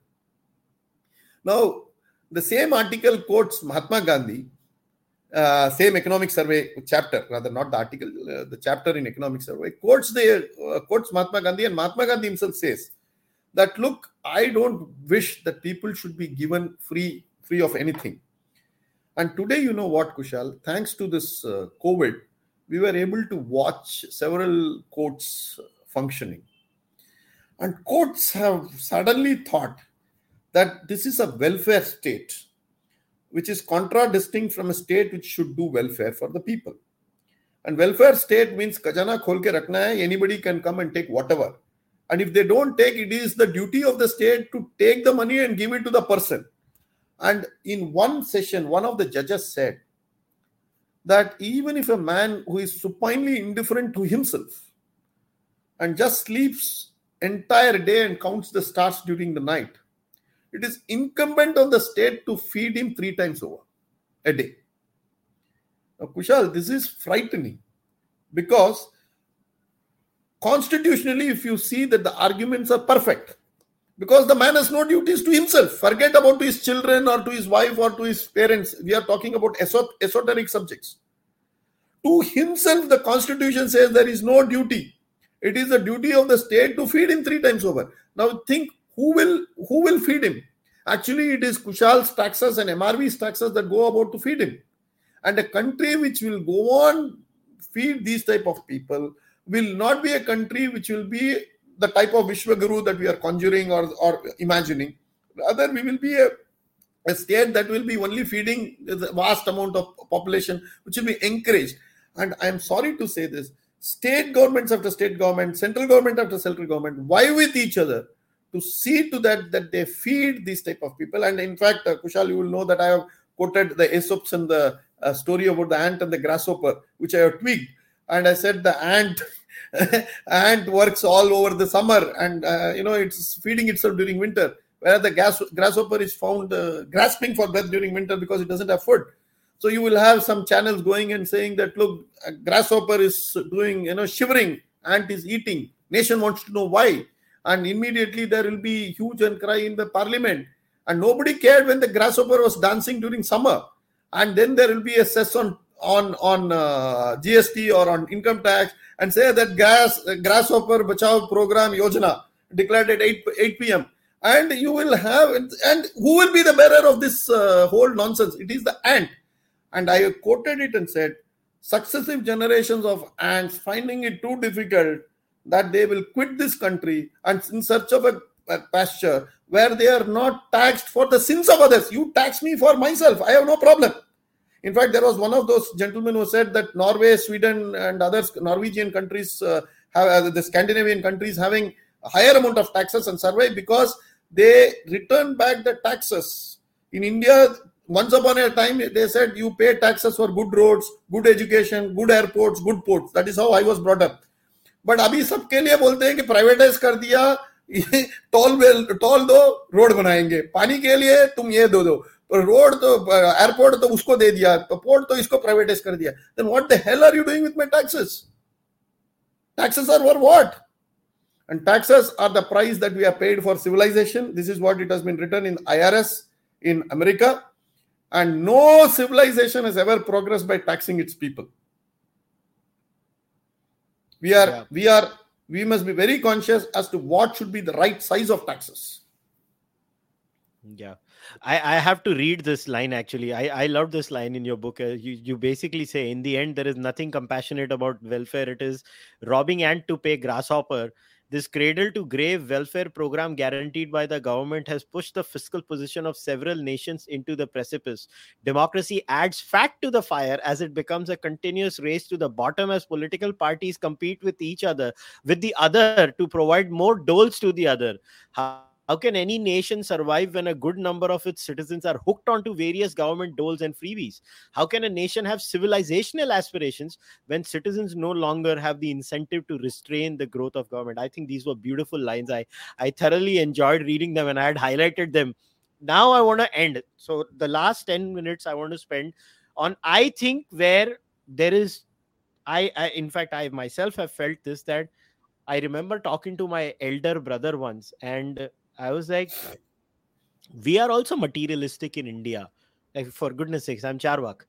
Now the same article quotes mahatma gandhi uh, same economic survey chapter, rather not the article, uh, the chapter in economic survey quotes the uh, quotes Mahatma Gandhi, and Mahatma Gandhi himself says that look, I don't wish that people should be given free free of anything. And today, you know what, Kushal, thanks to this uh, COVID, we were able to watch several courts functioning. And courts have suddenly thought that this is a welfare state which is contradistinct from a state which should do welfare for the people. And welfare state means kajana khol ke hai, anybody can come and take whatever. And if they don't take, it is the duty of the state to take the money and give it to the person. And in one session, one of the judges said that even if a man who is supinely indifferent to himself and just sleeps entire day and counts the stars during the night, it is incumbent on the state to feed him three times over a day. Now, Kushal, this is frightening because constitutionally, if you see that the arguments are perfect, because the man has no duties to himself, forget about his children or to his wife or to his parents. We are talking about esoteric subjects. To himself, the constitution says there is no duty. It is the duty of the state to feed him three times over. Now, think who will who will feed him? Actually, it is Kushal's taxes and MRV's taxes that go about to feed him. And a country which will go on feed these type of people will not be a country which will be the type of Vishwaguru that we are conjuring or, or imagining. Rather, we will be a, a state that will be only feeding the vast amount of population, which will be encouraged. And I am sorry to say this state governments after state government, central government after central government, why with each other? To see to that that they feed these type of people. And in fact, uh, Kushal, you will know that I have quoted the Aesop's and the uh, story about the ant and the grasshopper, which I have tweaked. And I said the ant <laughs> ant works all over the summer, and uh, you know it's feeding itself during winter. Where the gas, grasshopper is found uh, grasping for breath during winter because it doesn't have food. So you will have some channels going and saying that look, grasshopper is doing you know shivering, ant is eating. Nation wants to know why and immediately there will be huge and cry in the parliament. And nobody cared when the grasshopper was dancing during summer. And then there will be a session on on uh, gst or on income tax and say that gas uh, grasshopper bachao program yojana declared at 8 8 pm and you will have and who will be the bearer of this uh, whole nonsense? It is the ant. And i quoted it and said successive generations of ants finding it too difficult that they will quit this country and in search of a, a, pasture where they are not taxed for the sins of others. You tax me for myself. I have no problem. In fact, there was one of those gentlemen who said that Norway, Sweden, and other Norwegian countries uh, have uh, the Scandinavian countries having a higher amount of taxes and survive because they return back the taxes. In India, once upon a time, they said you pay taxes for good roads, good education, good airports, good ports. That is how I was brought up. But अभी सबके लिए बोलते हैं कि privatise कर दिया toll बेल toll दो रोड बनाएँगे। पानी के लिए तुम ये दो दो। रोड तो एयरपोर्ट तो, तो उसको दे दिया तो पोर्ट तो इसको प्राइवेटाइज कर दिया। Then what the hell are you doing with my taxes taxes are for what and taxes are the price that we are paid for civilisation this is what it has been written in IRS in America and no civilisation has ever progress by taxing its people we are yeah. we are we must be very conscious as to what should be the right size of taxes yeah I, I have to read this line actually. I, I love this line in your book. Uh, you, you basically say, in the end, there is nothing compassionate about welfare. It is robbing ant to pay grasshopper This cradle to grave welfare program guaranteed by the government has pushed the fiscal position of several nations into the precipice. Democracy adds fat to the fire as it becomes a continuous race to the bottom as political parties compete with each other, with the other to provide more doles to the other. How how can any nation survive when a good number of its citizens are hooked onto various government doles and freebies? How can a nation have civilizational aspirations when citizens no longer have the incentive to restrain the growth of government? I think these were beautiful lines. I, I thoroughly enjoyed reading them and I had highlighted them. Now I want to end. So the last 10 minutes I want to spend on, I think, where there is, I, I in fact, I myself have felt this that I remember talking to my elder brother once, and I was like, we are also materialistic in India. Like, for goodness sakes, I'm Charvak.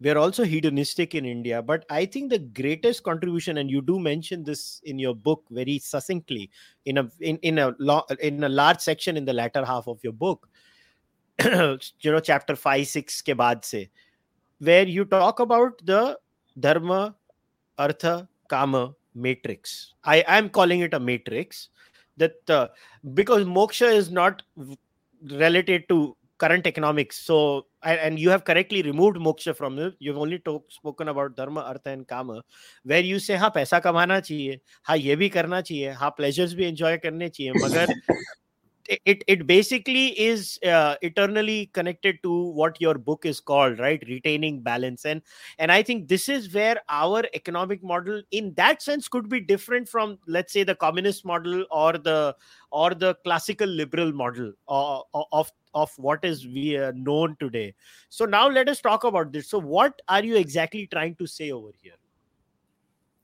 We are also hedonistic in India. But I think the greatest contribution, and you do mention this in your book very succinctly, in a in, in a lo- in a large section in the latter half of your book, <clears throat> you know, chapter five, six ke baad se, where you talk about the dharma, artha, kama matrix. I am calling it a matrix that uh, because moksha is not related to current economics so and you have correctly removed moksha from it you've only talk, spoken about dharma artha and kama where you say हाँ पैसा कमाना चाहिए हाँ ये भी करना चाहिए हाँ pleasures भी enjoy करने चाहिए मगर it it basically is uh, eternally connected to what your book is called right? Retaining balance. And and i think this is where our economic model in that sense could be different from let's say the communist model or the or the classical liberal model uh, of of what is we uh, known today. So now let us talk about this. So what are you exactly trying to say over here?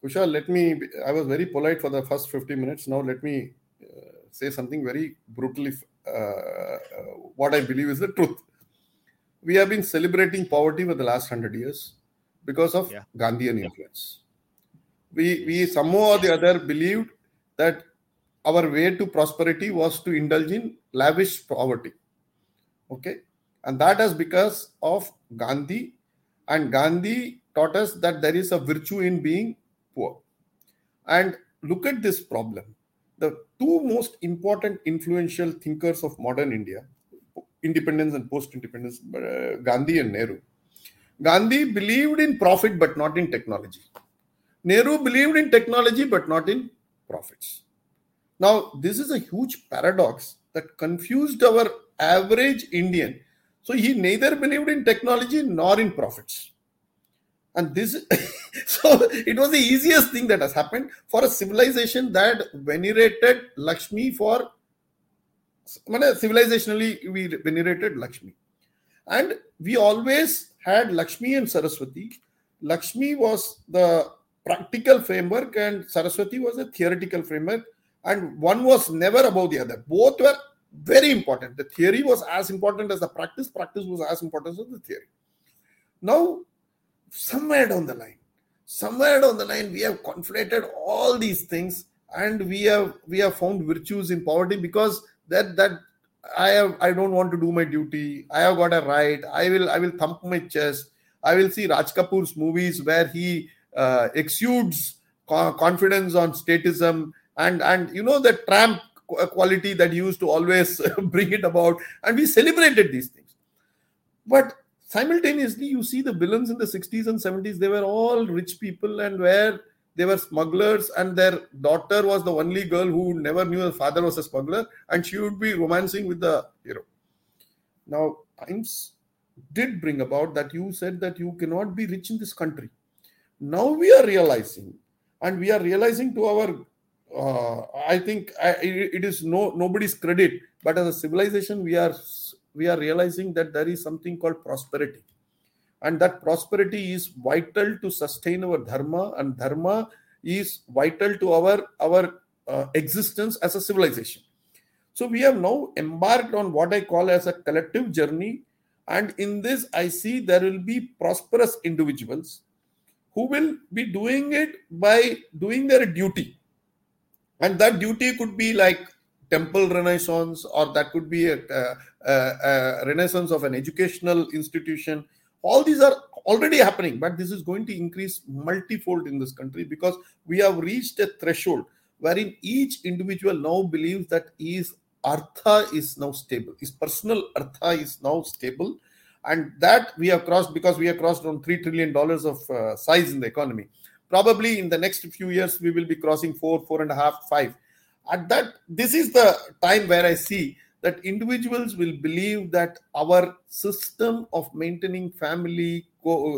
Kushal let me i was very polite for the first 50 minutes. Now let me uh, say something very brutally, uh, what I believe is the truth. We have been celebrating poverty for the last hundred years because of yeah. Gandhian influence. We, we somehow or the other believed that our way to prosperity was to indulge in lavish poverty. Okay. And that is because of Gandhi. And Gandhi taught us that there is a virtue in being poor. And look at this problem the two most important influential thinkers of modern India, independence and post independence, uh, Gandhi and Nehru. Gandhi believed in profit but not in technology. Nehru believed in technology but not in profits. Now, this is a huge paradox that confused our average Indian. So, he neither believed in technology nor in profits. And this, <laughs> so it was the easiest thing that has happened for a civilization that venerated Lakshmi for, civilizationally, we venerated Lakshmi. And we always had Lakshmi and Saraswati. Lakshmi was the practical framework, and Saraswati was a theoretical framework. And one was never above the other. Both were very important. The theory was as important as the practice, practice was as important as the theory. Now, somewhere down the line somewhere down the line we have conflated all these things and we have we have found virtues in poverty because that that i have i don't want to do my duty. I have got a right. I will i will thump my chest. I will see raj kapoor's movies where he uh, exudes confidence on statism and and you know the tramp quality that used to always <laughs> bring it about. And we celebrated these things. But simultaneously you see the villains in the 60s and 70s they were all rich people and where they were smugglers and their daughter was the only girl who never knew her father was a smuggler and she would be romancing with the hero. Now times did bring about that you said that you cannot be rich in this country. Now we are realizing and we are realizing to our uh, i think I, it is no nobody's credit but as a civilization we are we are realizing that there is something called prosperity. And that prosperity is vital to sustain our dharma and dharma is vital to our our uh, existence as a civilization. So we have now embarked on what i call as a collective journey. And in this i see there will be prosperous individuals who will be doing it by doing their duty. And that duty could be like temple renaissance or that could be a, a, a, renaissance of an educational institution all these are already happening but this is going to increase multifold in this country because we have reached a threshold wherein each individual now believes that his artha is now stable. His personal artha is now stable. And that we have crossed because we have crossed around $3 trillion of uh, size in the economy. Probably in the next few years, we will be crossing four, four and a half, five. At that, this is the time where I see that individuals will believe that our system of maintaining family,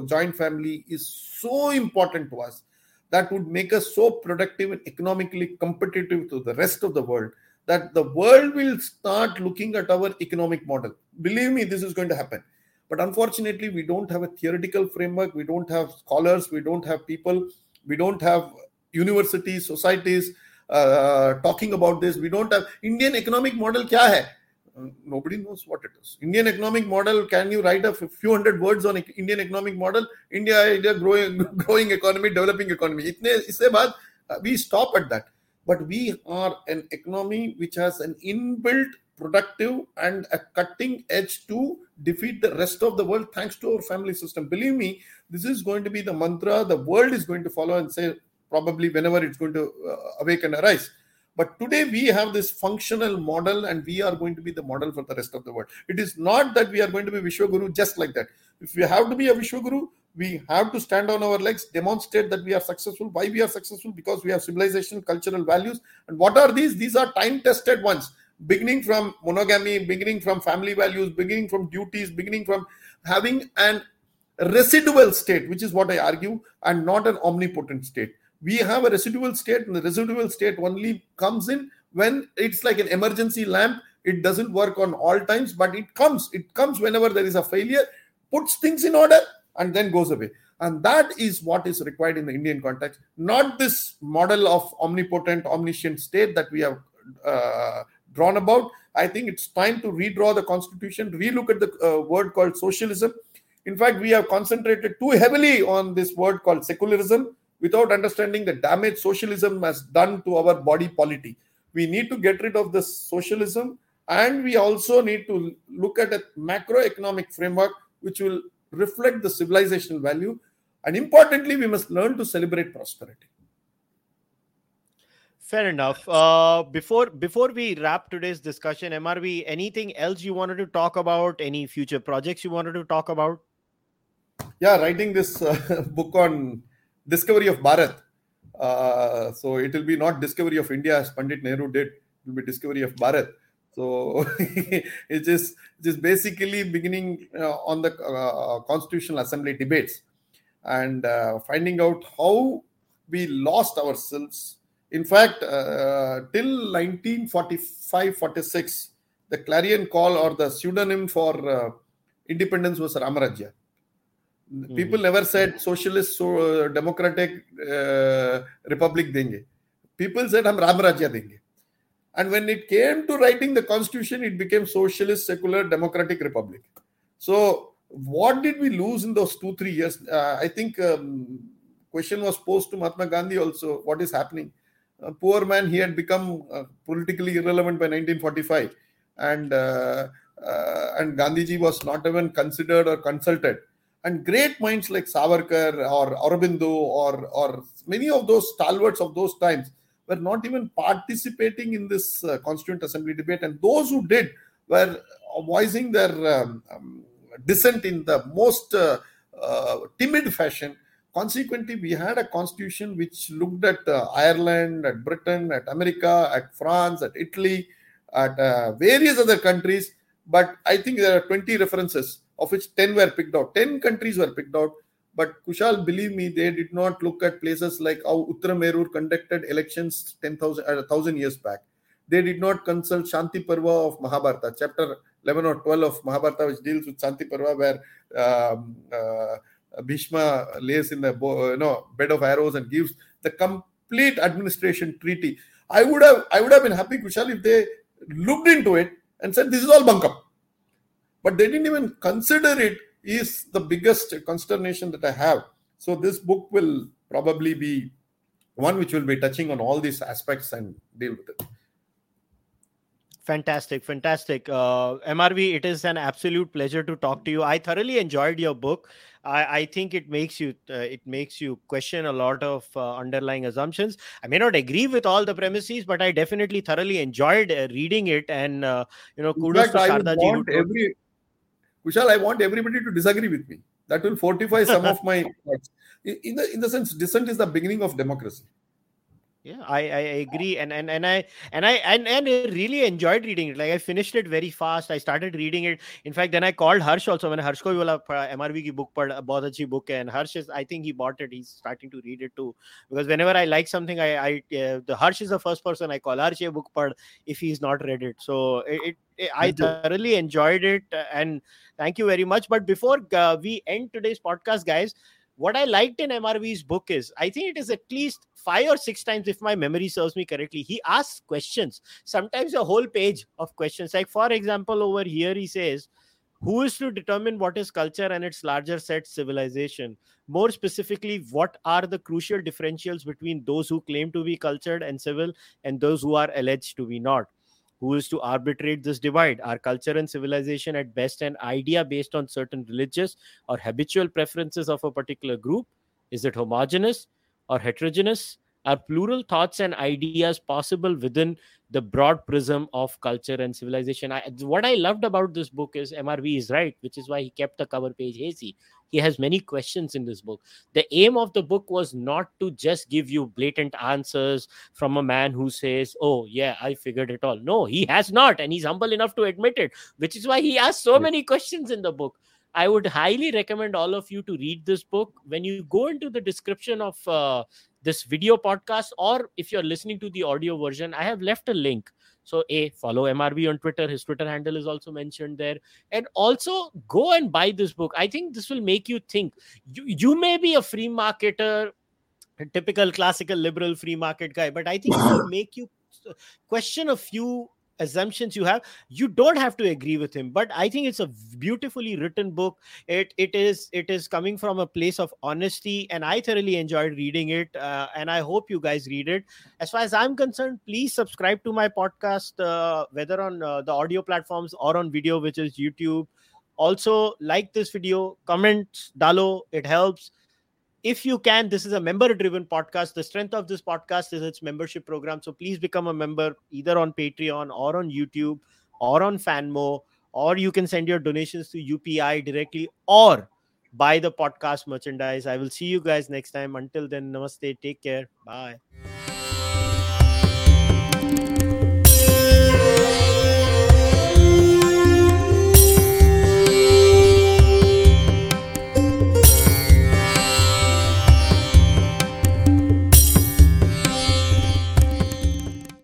joint family is so important to us that would make us so productive and economically competitive to the rest of the world that the world will start looking at our economic model. Believe me, this is going to happen. But unfortunately, we don't have a theoretical framework, we don't have scholars, we don't have people, we don't have universities, societies talking about this. We don't have Indian economic model. Kya hai? nobody knows what it is. Indian economic model. Can you write a few hundred words on Indian economic model? India, India growing, <laughs> growing economy, developing economy. इतने इससे बाद we stop at that. But we are an economy which has an inbuilt productive and a cutting edge to defeat the rest of the world thanks to our family system. Believe me, this is going to be the mantra the world is going to follow and say probably whenever it's going to uh, awake and arise but today we have this functional model and we are going to be the model for the rest of the world. It is not that we are going to be Vishwaguru just like that. If we have to be a Vishwaguru, we have to stand on our legs, demonstrate that we are successful. Why we are successful? Because we have civilization, cultural values. And what are these? These are time tested ones, beginning from monogamy, beginning from family values, beginning from duties, beginning from having an residual state, which is what I argue, and not an omnipotent state we have a residual state and the residual state only comes in when it's like an emergency lamp. It doesn't work on all times but it comes. It comes whenever there is a failure puts things in order and then goes away. And that is what is required in the indian context not this model of omnipotent omniscient state that we have uh, drawn about. I think it's time to redraw the constitution relook at the uh, word called socialism. In fact we have concentrated too heavily on this word called secularism without understanding the damage socialism has done to our body polity. We need to get rid of this socialism and we also need to look at a macroeconomic framework which will reflect the civilizational value. And importantly, we must learn to celebrate prosperity. Fair enough. Uh, before before we wrap today's discussion, MRV, anything else you wanted to talk about? Any future projects you wanted to talk about? Yeah, writing this uh, <laughs> book on discovery of Bharat. Uh, so it will be not discovery of India as Pandit Nehru did. It will be discovery of Bharat. So <laughs> it is just basically beginning uh, on the uh, Constitutional Assembly debates and uh, finding out how we lost ourselves. In fact, uh, till 1945-46, the clarion call or the pseudonym for uh, independence was Ramarajya Mm-hmm. people never said socialist so uh, democratic uh, republic denge people said hum ram rajya denge and when it came to writing the constitution it became socialist secular democratic republic. So what did we lose in those 2 3 years? Uh, i think um, question was posed to mahatma gandhi also what is happening? A poor man he had become uh, politically irrelevant by 1945 and uh, uh, and gandhiji was not even considered or consulted and great minds like Savarkar or Aurobindo or, or many of those stalwarts of those times were not even participating in this uh, Constituent Assembly debate. And those who did were voicing their um, um, dissent in the most uh, uh, timid fashion. Consequently, we had a constitution which looked at uh, Ireland, at Britain, at America, at France, at Italy, at uh, various other countries. But I think there are 20 references of which 10 were picked out. 10 countries were picked out. But Kushal, believe me, they did not look at places like how Uttaramerur conducted elections 10,000 uh, 1,000 years back. They did not consult Shanti Parva of Mahabharata, chapter 11 or 12 of Mahabharata, which deals with Shanti Parva, where um, uh, Bhishma lays in the you know, bed of arrows and gives the complete administration treaty. I would have I would have been happy, Kushal, if they looked into it and said this is all bunkum but they didn't even consider it is the biggest consternation that I have. So this book will probably be one which will be touching on all these aspects and deal with it. Fantastic, fantastic. Uh, MRV, it is an absolute pleasure to talk to you. I thoroughly enjoyed your book. I, I think it makes you uh, it makes you question a lot of uh, underlying assumptions. I may not agree with all the premises, but I definitely thoroughly enjoyed uh, reading it. And uh, you know, kudos fact, to Sharda ji. Want every, Kushal, I want everybody to disagree with me. That will fortify some of my <laughs> thoughts. In the in the sense, dissent is the beginning of democracy yeah I, I agree and and and i and i and, and I really enjoyed reading it. Like i finished it very fast. I started reading it. In fact then i called harsh also. When harsh ko wala mrv ki book pad bahut achhi book hai and harsh is i think he bought it. He's starting to read it too. Because whenever i like something i i uh, the harsh is the first person i call harsh a book pad if he's not read it. So it, it, it i <laughs> thoroughly enjoyed it and thank you very much. But before uh, we end today's podcast guys what I liked in MRV's book is I think it is at least five or six times, if my memory serves me correctly, he asks questions, sometimes a whole page of questions. Like, for example, over here, he says, Who is to determine what is culture and its larger set civilization? More specifically, what are the crucial differentials between those who claim to be cultured and civil and those who are alleged to be not? Who is to arbitrate this divide? Are culture and civilization at best an idea based on certain religious or habitual preferences of a particular group? Is it homogeneous or heterogeneous? Are plural thoughts and ideas possible within the broad prism of culture and civilization? I, what I loved about this book is MRV is right, which is why he kept the cover page hazy. He has many questions in this book. The aim of the book was not to just give you blatant answers from a man who says oh yeah i figured it all. No he has not and he's humble enough to admit it which is why he asks so many questions in the book. I would highly recommend all of you to read this book. When you go into the description of uh, this video podcast, or if you're listening to the audio version, I have left a link so, A, follow MRV on Twitter. His Twitter handle is also mentioned there. And also go and buy this book. I think this will make you think. You, you may be a free marketer, a typical classical liberal free market guy, but I think it will <coughs> make you question a few assumptions you have you don't have to agree with him. But i think it's a beautifully written book. It it is it is coming from a place of honesty and i thoroughly enjoyed reading it uh, and i hope you guys read it. As far as i'm concerned please subscribe to my podcast uh, whether on uh, the audio platforms or on video which is youtube. Also like this video comment dalo it helps if you can this is a member driven podcast. The strength of this podcast is its membership program. So please become a member either on patreon or on youtube or on fanmo or you can send your donations to upi directly or buy the podcast merchandise. I will see you guys next time. Until then namaste. Take care. Bye